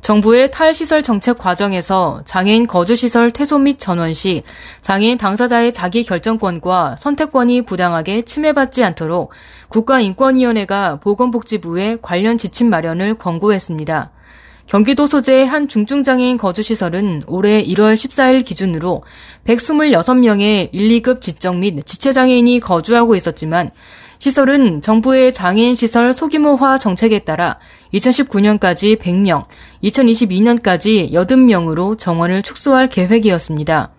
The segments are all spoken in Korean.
정부의 탈시설 정책 과정에서 장애인 거주시설 퇴소 및 전원 시 장애인 당사자의 자기 결정권과 선택권이 부당하게 침해받지 않도록 국가인권위원회가 보건복지부에 관련 지침 마련을 권고했습니다. 경기도 소재의 한 중증장애인 거주시설은 올해 1월 14일 기준으로 126명의 1, 2급 지적 및 지체장애인이 거주하고 있었지만 시설은 정부의 장애인 시설 소규모화 정책에 따라 2019년까지 100명, 2022년까지 80명으로 정원을 축소할 계획이었습니다.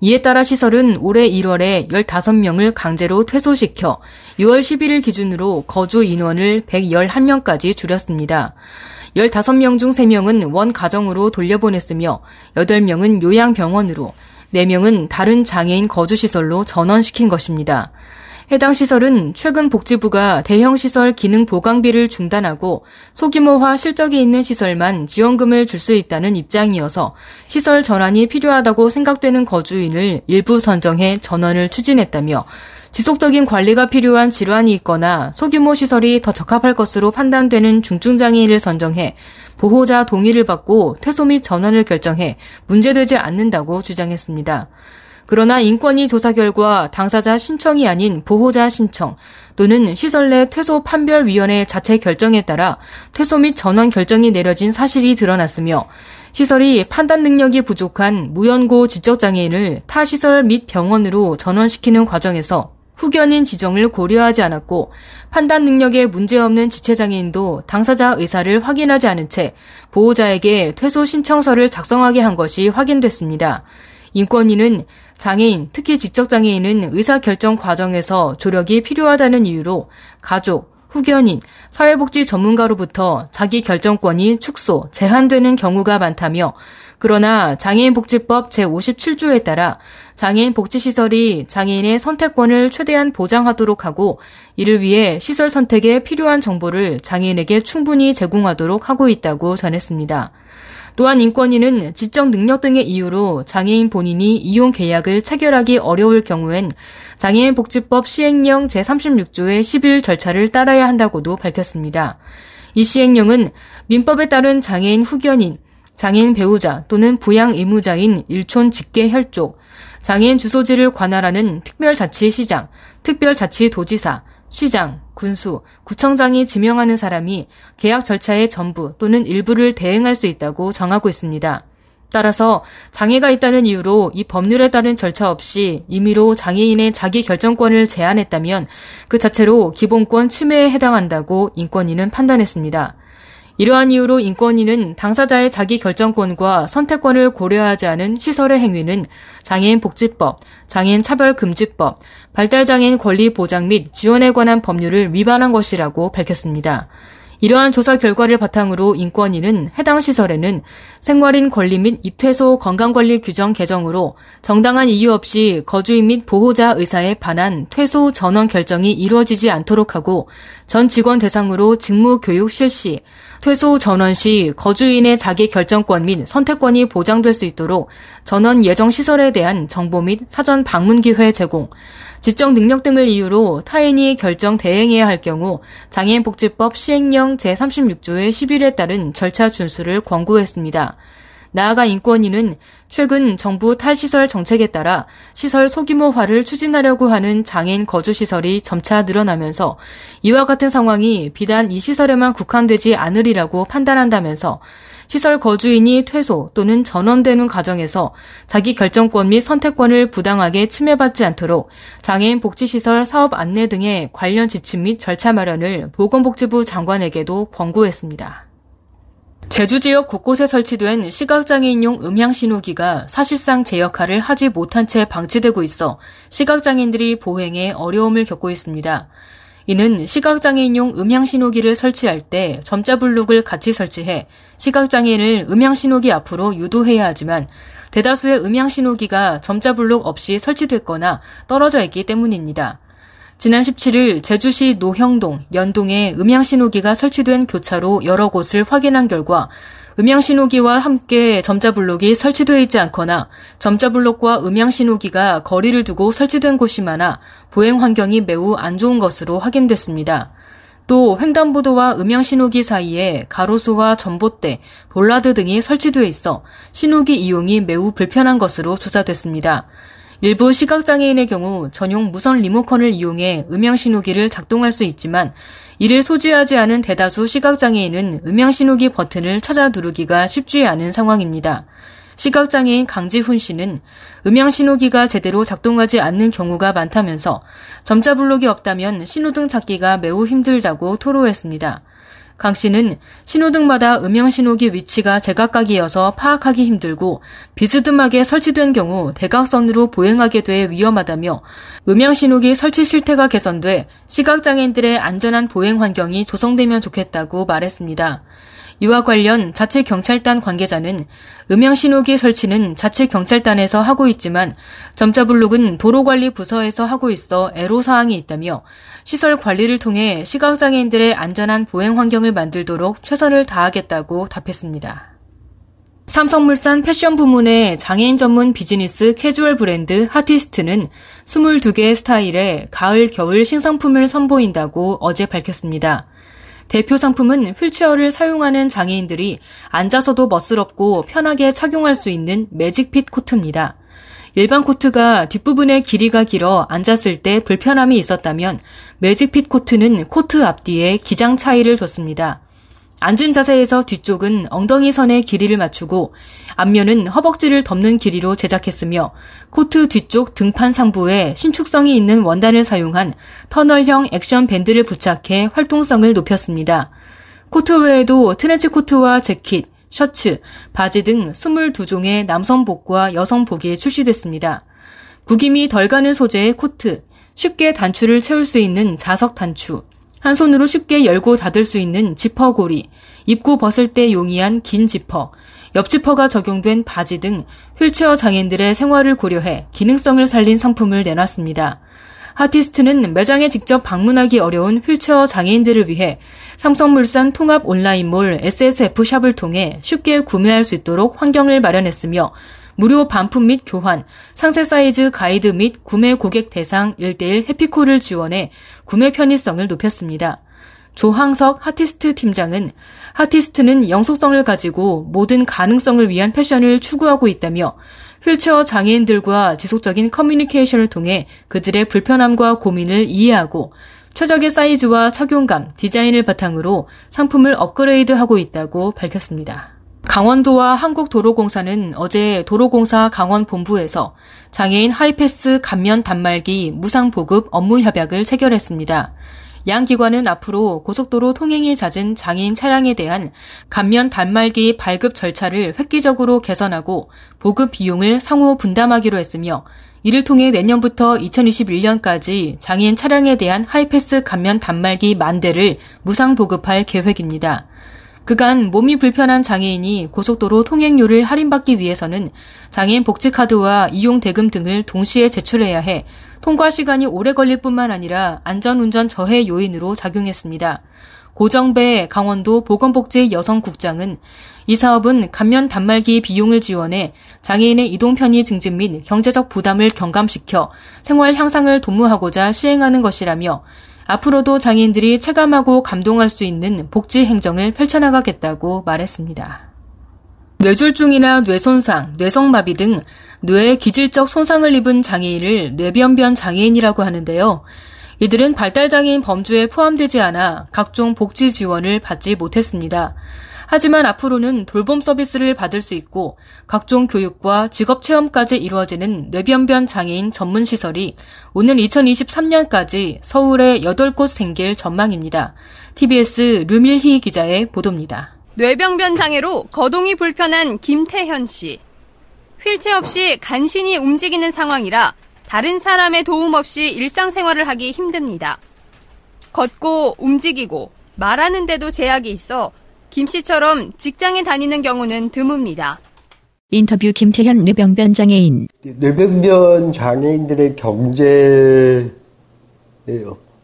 이에 따라 시설은 올해 1월에 15명을 강제로 퇴소시켜 6월 11일 기준으로 거주 인원을 111명까지 줄였습니다. 15명 중 3명은 원 가정으로 돌려보냈으며 8명은 요양병원으로, 4명은 다른 장애인 거주시설로 전원시킨 것입니다. 해당 시설은 최근 복지부가 대형 시설 기능 보강비를 중단하고 소규모화 실적이 있는 시설만 지원금을 줄 수 있다는 입장이어서 시설 전환이 필요하다고 생각되는 거주인을 일부 선정해 전원을 추진했다며 지속적인 관리가 필요한 질환이 있거나 소규모 시설이 더 적합할 것으로 판단되는 중증장애인을 선정해 보호자 동의를 받고 퇴소 및 전환을 결정해 문제되지 않는다고 주장했습니다. 그러나 인권위 조사 결과 당사자 신청이 아닌 보호자 신청 또는 시설 내 퇴소 판별위원회 자체 결정에 따라 퇴소 및 전원 결정이 내려진 사실이 드러났으며 시설이 판단 능력이 부족한 무연고 지적장애인을 타 시설 및 병원으로 전원시키는 과정에서 후견인 지정을 고려하지 않았고 판단 능력에 문제없는 지체장애인도 당사자 의사를 확인하지 않은 채 보호자에게 퇴소 신청서를 작성하게 한 것이 확인됐습니다. 인권위는 장애인, 특히 지적장애인은 의사결정 과정에서 조력이 필요하다는 이유로 가족, 후견인, 사회복지 전문가로부터 자기 결정권이 축소, 제한되는 경우가 많다며 그러나 장애인복지법 제57조에 따라 장애인 복지시설이 장애인의 선택권을 최대한 보장하도록 하고 이를 위해 시설 선택에 필요한 정보를 장애인에게 충분히 제공하도록 하고 있다고 전했습니다. 또한 인권위는 지적 능력 등의 이유로 장애인 본인이 이용 계약을 체결하기 어려울 경우엔 장애인 복지법 시행령 제36조의 10일 절차를 따라야 한다고도 밝혔습니다. 이 시행령은 민법에 따른 장애인 후견인, 장애인 배우자 또는 부양 의무자인 일촌 직계 혈족, 장애인 주소지를 관할하는 특별자치시장, 특별자치도지사, 시장, 군수, 구청장이 지명하는 사람이 계약 절차의 전부 또는 일부를 대행할 수 있다고 정하고 있습니다. 따라서 장애가 있다는 이유로 이 법률에 따른 절차 없이 임의로 장애인의 자기 결정권을 제한했다면 그 자체로 기본권 침해에 해당한다고 인권위는 판단했습니다. 이러한 이유로 인권위는 당사자의 자기 결정권과 선택권을 고려하지 않은 시설의 행위는 장애인 복지법, 장애인 차별 금지법, 발달장애인 권리 보장 및 지원에 관한 법률을 위반한 것이라고 밝혔습니다. 이러한 조사 결과를 바탕으로 인권위는 해당 시설에는 생활인 권리 및 입퇴소 건강관리 규정 개정으로 정당한 이유 없이 거주인 및 보호자 의사에 반한 퇴소 전원 결정이 이루어지지 않도록 하고 전 직원 대상으로 직무 교육 실시, 퇴소 전원 시 거주인의 자기 결정권 및 선택권이 보장될 수 있도록 전원 예정 시설에 대한 정보 및 사전 방문 기회 제공, 지적 능력 등을 이유로 타인이 결정 대행해야 할 경우 장애인 복지법 시행령 제36조의 10일에 따른 절차 준수를 권고했습니다. 나아가 인권위는 최근 정부 탈시설 정책에 따라 시설 소규모화를 추진하려고 하는 장애인 거주시설이 점차 늘어나면서 이와 같은 상황이 비단 이 시설에만 국한되지 않으리라고 판단한다면서 시설 거주인이 퇴소 또는 전원되는 과정에서 자기 결정권 및 선택권을 부당하게 침해받지 않도록 장애인 복지시설 사업 안내 등의 관련 지침 및 절차 마련을 보건복지부 장관에게도 권고했습니다. 제주 지역 곳곳에 설치된 시각장애인용 음향신호기가 사실상 제 역할을 하지 못한 채 방치되고 있어 시각장애인들이 보행에 어려움을 겪고 있습니다. 이는 시각장애인용 음향신호기를 설치할 때 점자 블록을 같이 설치해 시각장애인을 음향신호기 앞으로 유도해야 하지만 대다수의 음향 신호기가 점자 블록 없이 설치됐거나 떨어져 있기 때문입니다. 지난 17일 제주시 노형동, 연동에 음향 신호기가 설치된 교차로 여러 곳을 확인한 결과 음향 신호기와 함께 점자 블록이 설치되어 있지 않거나 점자 블록과 음향 신호기가 거리를 두고 설치된 곳이 많아 보행 환경이 매우 안 좋은 것으로 확인됐습니다. 또 횡단보도와 음향 신호기 사이에 가로수와 전봇대, 볼라드 등이 설치되어 있어 신호기 이용이 매우 불편한 것으로 조사됐습니다. 일부 시각장애인의 경우 전용 무선 리모컨을 이용해 음향 신호기를 작동할 수 있지만 이를 소지하지 않은 대다수 시각장애인은 음향 신호기 버튼을 찾아 누르기가 쉽지 않은 상황입니다. 시각장애인 강지훈 씨는 음향 신호기가 제대로 작동하지 않는 경우가 많다면서 점자 블록이 없다면 신호등 찾기가 매우 힘들다고 토로했습니다. 강 씨는 신호등마다 음향 신호기 위치가 제각각이어서 파악하기 힘들고 비스듬하게 설치된 경우 대각선으로 보행하게 돼 위험하다며 음향 신호기 설치 실태가 개선돼 시각장애인들의 안전한 보행 환경이 조성되면 좋겠다고 말했습니다. 이와 관련 자체 경찰단 관계자는 음향 신호기 설치는 자체 경찰단에서 하고 있지만 점자 블록은 도로관리 부서에서 하고 있어 애로 사항이 있다며 시설 관리를 통해 시각 장애인들의 안전한 보행 환경을 만들도록 최선을 다하겠다고 답했습니다. 삼성물산 패션 부문의 장애인 전문 비즈니스 캐주얼 브랜드 하티스트는 22개의 스타일의 가을, 겨울 신상품을 선보인다고 어제 밝혔습니다. 대표 상품은 휠체어를 사용하는 장애인들이 앉아서도 멋스럽고 편하게 착용할 수 있는 매직핏 코트입니다. 일반 코트가 뒷부분의 길이가 길어 앉았을 때 불편함이 있었다면 매직핏 코트는 코트 앞뒤에 기장 차이를 줬습니다. 앉은 자세에서 뒤쪽은 엉덩이 선의 길이를 맞추고 앞면은 허벅지를 덮는 길이로 제작했으며 코트 뒤쪽 등판 상부에 신축성이 있는 원단을 사용한 터널형 액션 밴드를 부착해 활동성을 높였습니다. 코트 외에도 트렌치 코트와 재킷, 셔츠, 바지 등 22종의 남성복과 여성복이 출시됐습니다. 구김이 덜 가는 소재의 코트, 쉽게 단추를 채울 수 있는 자석 단추, 한 손으로 쉽게 열고 닫을 수 있는 지퍼고리, 입고 벗을 때 용이한 긴 지퍼, 옆지퍼가 적용된 바지 등 휠체어 장애인들의 생활을 고려해 기능성을 살린 상품을 내놨습니다. 하티스트는 매장에 직접 방문하기 어려운 휠체어 장애인들을 위해 삼성물산 통합 온라인몰 SSF 샵을 통해 쉽게 구매할 수 있도록 환경을 마련했으며 무료 반품 및 교환, 상세 사이즈 가이드 및 구매 고객 대상 1대1 해피콜을 지원해 구매 편의성을 높였습니다. 조항석 하티스트 팀장은 하티스트는 영속성을 가지고 모든 가능성을 위한 패션을 추구하고 있다며 휠체어 장애인들과 지속적인 커뮤니케이션을 통해 그들의 불편함과 고민을 이해하고 최적의 사이즈와 착용감, 디자인을 바탕으로 상품을 업그레이드하고 있다고 밝혔습니다. 강원도와 한국도로공사는 어제 도로공사 강원본부에서 장애인 하이패스 감면 단말기 무상 보급 업무 협약을 체결했습니다. 양 기관은 앞으로 고속도로 통행이 잦은 장애인 차량에 대한 감면 단말기 발급 절차를 획기적으로 개선하고 보급 비용을 상호 분담하기로 했으며 이를 통해 내년부터 2021년까지 장애인 차량에 대한 하이패스 감면 단말기 만 대를 무상 보급할 계획입니다. 그간 몸이 불편한 장애인이 고속도로 통행료를 할인받기 위해서는 장애인 복지카드와 이용 대금 등을 동시에 제출해야 해 통과 시간이 오래 걸릴 뿐만 아니라 안전운전 저해 요인으로 작용했습니다. 고정배 강원도 보건복지 여성국장은 이 사업은 감면 단말기 비용을 지원해 장애인의 이동 편의 증진 및 경제적 부담을 경감시켜 생활 향상을 도모하고자 시행하는 것이라며 앞으로도 장애인들이 체감하고 감동할 수 있는 복지 행정을 펼쳐나가겠다고 말했습니다. 뇌졸중이나 뇌손상, 뇌성마비 등 뇌의 기질적 손상을 입은 장애인을 뇌변변 장애인이라고 하는데요. 이들은 발달장애인 범주에 포함되지 않아 각종 복지 지원을 받지 못했습니다. 하지만 앞으로는 돌봄 서비스를 받을 수 있고 각종 교육과 직업 체험까지 이루어지는 뇌변변 장애인 전문 시설이 오는 2023년까지 서울에 8곳 생길 전망입니다. TBS 류밀희 기자의 보도입니다. 뇌병변 장애로 거동이 불편한 김태현 씨. 휠체어 없이 간신히 움직이는 상황이라 다른 사람의 도움 없이 일상생활을 하기 힘듭니다. 걷고 움직이고 말하는데도 제약이 있어 김 씨처럼 직장에 다니는 경우는 드뭅니다. 인터뷰 김태현 뇌병변 장애인 뇌병변 장애인들의 경제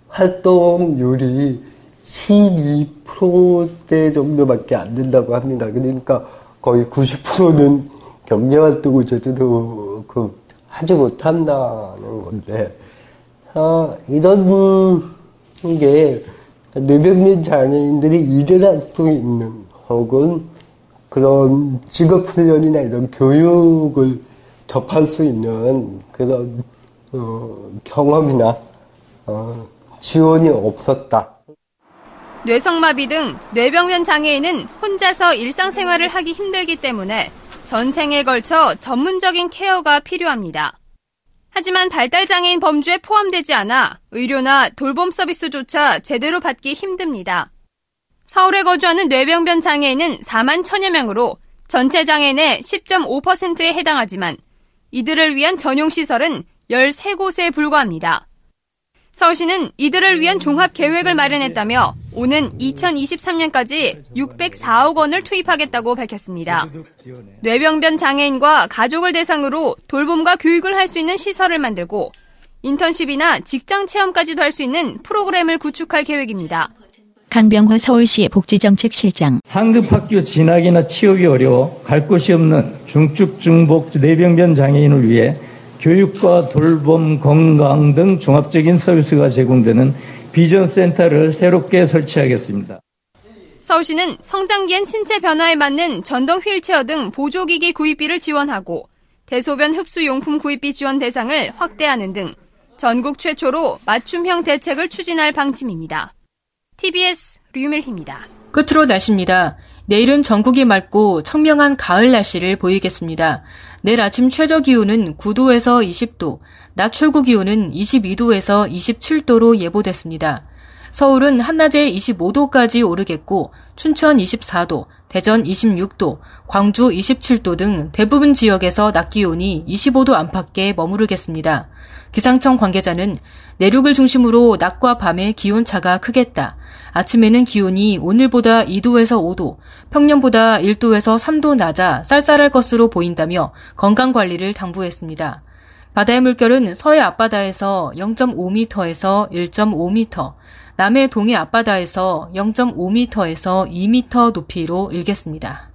활동률이 12%대 정도밖에 안 된다고 합니다. 그러니까 거의 90%는 경제활동을 제대로 그 하지 못한다는 건데, 어, 이런 게 뇌병변 장애인들이 일을 할 수 있는 혹은 그런 직업훈련이나 이런 교육을 접할 수 있는 그런 어, 경험이나 어, 지원이 없었다. 뇌성마비 등 뇌병변 장애인은 혼자서 일상생활을 하기 힘들기 때문에 전생에 걸쳐 전문적인 케어가 필요합니다. 하지만 발달장애인 범주에 포함되지 않아 의료나 돌봄 서비스조차 제대로 받기 힘듭니다. 서울에 거주하는 뇌병변 장애인은 4만 천여 명으로 전체 장애인의 10.5%에 해당하지만 이들을 위한 전용시설은 13곳에 불과합니다. 서울시는 이들을 위한 종합 계획을 마련했다며 오는 2023년까지 604억 원을 투입하겠다고 밝혔습니다. 뇌병변 장애인과 가족을 대상으로 돌봄과 교육을 할 수 있는 시설을 만들고 인턴십이나 직장 체험까지도 할 수 있는 프로그램을 구축할 계획입니다. 강병호 서울시 복지정책실장 상급학교 진학이나 취업이 어려워 갈 곳이 없는 중축 중복 뇌병변 장애인을 위해 교육과 돌봄, 건강 등 종합적인 서비스가 제공되는 비전 센터를 새롭게 설치하겠습니다. 서울시는 성장기엔 신체 변화에 맞는 전동 휠체어 등 보조기기 구입비를 지원하고 대소변 흡수 용품 구입비 지원 대상을 확대하는 등 전국 최초로 맞춤형 대책을 추진할 방침입니다. TBS 류밀희입니다. 끝으로 날씨입니다. 내일은 전국이 맑고 청명한 가을 날씨를 보이겠습니다. 내일 아침 최저 기온은 9도에서 20도, 낮 최고 기온은 22도에서 27도로 예보됐습니다. 서울은 한낮에 25도까지 오르겠고 춘천 24도, 대전 26도, 광주 27도 등 대부분 지역에서 낮 기온이 25도 안팎에 머무르겠습니다. 기상청 관계자는 내륙을 중심으로 낮과 밤의 기온 차가 크겠다. 아침에는 기온이 오늘보다 2도에서 5도, 평년보다 1도에서 3도 낮아 쌀쌀할 것으로 보인다며 건강 관리를 당부했습니다. 바다의 물결은 서해 앞바다에서 0.5m에서 1.5m, 남해 동해 앞바다에서 0.5m에서 2m 높이로 일겠습니다.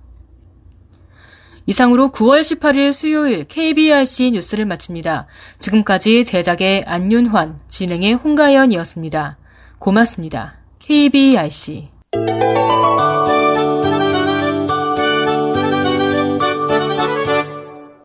이상으로 9월 18일 수요일 KBRC 뉴스를 마칩니다. 지금까지 제작의 안윤환, 진행의 홍가연이었습니다. 고맙습니다. KBRC